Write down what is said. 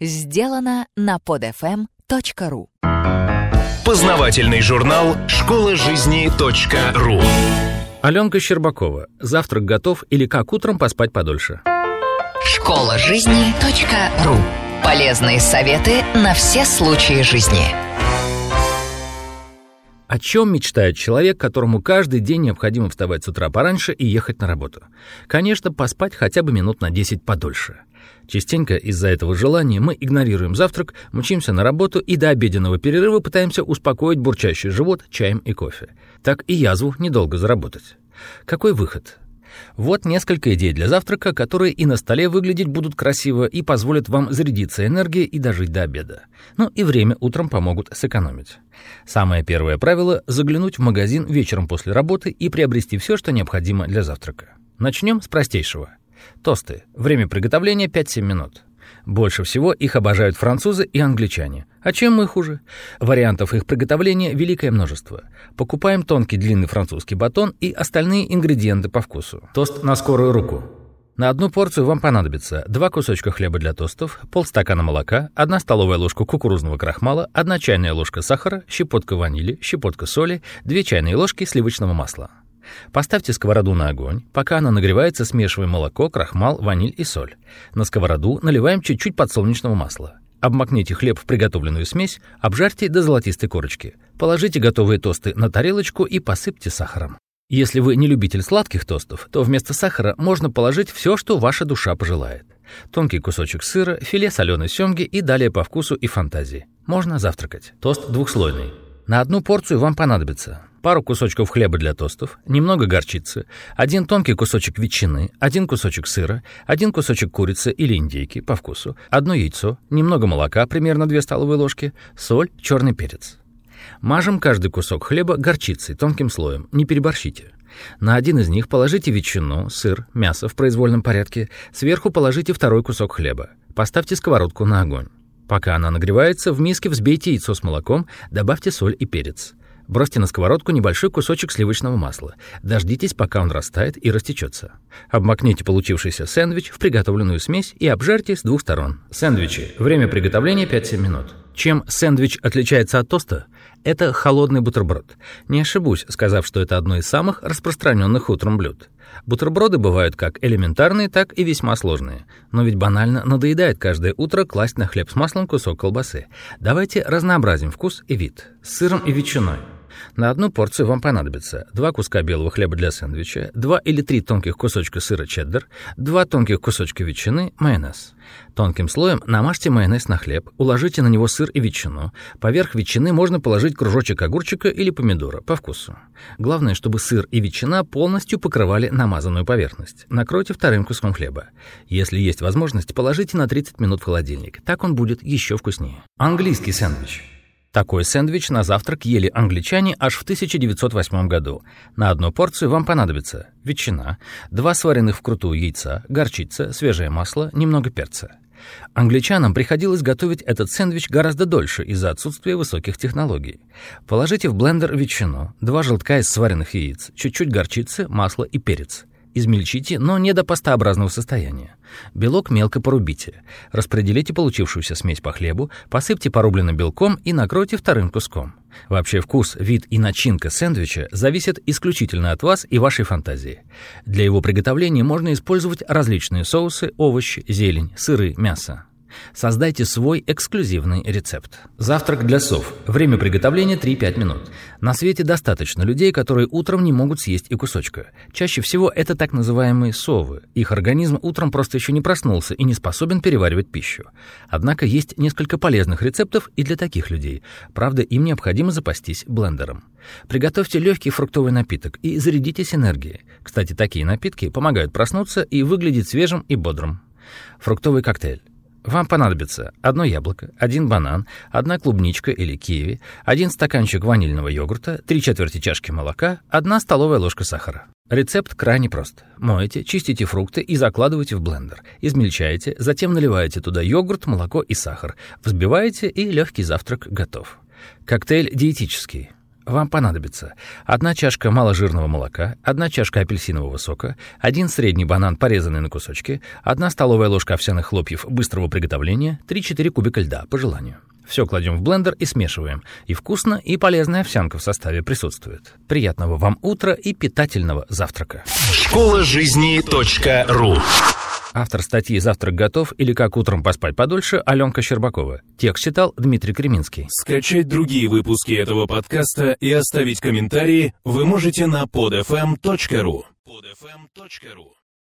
Сделано на podfm.ru Познавательный журнал «Школа жизни .ру» Аленка Щербакова. Завтрак готов или как утром поспать подольше? Школа жизни .ру Полезные советы на все случаи жизни. О чем мечтает человек, которому каждый день необходимо вставать с утра пораньше и ехать на работу? Конечно, поспать хотя бы минут на 10 подольше. Частенько из-за этого желания мы игнорируем завтрак, мчимся на работу и до обеденного перерыва пытаемся успокоить бурчащий живот чаем и кофе. Так и язву недолго заработать. Какой выход? Вот несколько идей для завтрака, которые и на столе выглядеть будут красиво и позволят вам зарядиться энергией и дожить до обеда. Ну и время утром помогут сэкономить. Самое первое правило — заглянуть в магазин вечером после работы и приобрести все, что необходимо для завтрака. Начнем с простейшего — Тосты. Время приготовления 5-7 минут. Больше всего их обожают французы и англичане. А чем мы хуже? Вариантов их приготовления великое множество. Покупаем тонкий длинный французский батон и остальные ингредиенты по вкусу. Тост на скорую руку. На одну порцию вам понадобится два кусочка хлеба для тостов, полстакана молока, одна столовая ложка кукурузного крахмала, одна чайная ложка сахара, щепотка ванили, щепотка соли, две чайные ложки сливочного масла. Поставьте сковороду на огонь. Пока она нагревается, смешиваем молоко, крахмал, ваниль и соль. На сковороду наливаем чуть-чуть подсолнечного масла. Обмакните хлеб в приготовленную смесь, обжарьте до золотистой корочки. Положите готовые тосты на тарелочку и посыпьте сахаром. Если вы не любитель сладких тостов, то вместо сахара можно положить все, что ваша душа пожелает. Тонкий кусочек сыра, филе соленой семги и далее по вкусу и фантазии. Можно завтракать. Тост двухслойный. На одну порцию вам понадобится пару кусочков хлеба для тостов, немного горчицы, один тонкий кусочек ветчины, один кусочек сыра, один кусочек курицы или индейки по вкусу, одно яйцо, немного молока, примерно 2 столовые ложки, соль, черный перец. Мажем каждый кусок хлеба горчицей тонким слоем, не переборщите. На один из них положите ветчину, сыр, мясо в произвольном порядке, сверху положите второй кусок хлеба. Поставьте сковородку на огонь. Пока она нагревается, в миске взбейте яйцо с молоком, добавьте соль и перец. Бросьте на сковородку небольшой кусочек сливочного масла. Дождитесь, пока он растает и растечется. Обмакните получившийся сэндвич в приготовленную смесь и обжарьте с двух сторон. Сэндвичи. Время приготовления 5-7 минут. Чем сэндвич отличается от тоста? Это холодный бутерброд. Не ошибусь, сказав, что это одно из самых распространенных утром блюд. Бутерброды бывают как элементарные, так и весьма сложные. Но ведь банально надоедает каждое утро класть на хлеб с маслом кусок колбасы. Давайте разнообразим вкус и вид. С сыром и ветчиной. На одну порцию вам понадобится два куска белого хлеба для сэндвича, два или три тонких кусочка сыра чеддер, два тонких кусочка ветчины, майонез. Тонким слоем намажьте майонез на хлеб, уложите на него сыр и ветчину. Поверх ветчины можно положить кружочек огурчика или помидора по вкусу. Главное, чтобы сыр и ветчина полностью покрывали намазанную поверхность. Накройте вторым куском хлеба. Если есть возможность, положите на 30 минут в холодильник. Так он будет еще вкуснее. Английский сэндвич. Такой сэндвич на завтрак ели англичане аж в 1908 году. На одну порцию вам понадобится ветчина, два сваренных вкрутую яйца, горчица, свежее масло, немного перца. Англичанам приходилось готовить этот сэндвич гораздо дольше из-за отсутствия высоких технологий. Положите в блендер ветчину, два желтка из сваренных яиц, чуть-чуть горчицы, масла и перец. Измельчите, но не до пастообразного состояния. Белок мелко порубите. Распределите получившуюся смесь по хлебу, посыпьте порубленным белком и накройте вторым куском. Вообще вкус, вид и начинка сэндвича зависят исключительно от вас и вашей фантазии. Для его приготовления можно использовать различные соусы, овощи, зелень, сыры, мясо. Создайте свой эксклюзивный рецепт. Завтрак для сов. Время приготовления 3-5 минут. На свете достаточно людей, которые утром не могут съесть и кусочка. Чаще всего это так называемые совы. Их организм утром просто еще не проснулся и не способен переваривать пищу. Однако есть несколько полезных рецептов и для таких людей. Правда, им необходимо запастись блендером. Приготовьте легкий фруктовый напиток и зарядитесь энергией. Кстати, такие напитки помогают проснуться и выглядеть свежим и бодрым. Фруктовый коктейль. Вам понадобится одно яблоко, один банан, одна клубничка или киви, один стаканчик ванильного йогурта, три четверти чашки молока, одна столовая ложка сахара. Рецепт крайне прост. Моете, чистите фрукты и закладываете в блендер. Измельчаете, затем наливаете туда йогурт, молоко и сахар. Взбиваете, и легкий завтрак готов. Коктейль диетический. Вам понадобится одна чашка маложирного молока, одна чашка апельсинового сока, один средний банан, порезанный на кусочки, одна столовая ложка овсяных хлопьев быстрого приготовления, 3-4 кубика льда по желанию. Все кладем в блендер и смешиваем. И вкусно, и полезная овсянка в составе присутствует. Приятного вам утра и питательного завтрака. Школа жизни .ру Автор статьи «Завтрак готов» или «Как утром поспать подольше» Аленка Щербакова. Текст читал Дмитрий Креминский. Скачать другие выпуски этого подкаста и оставить комментарии вы можете на podfm.ru podfm.ru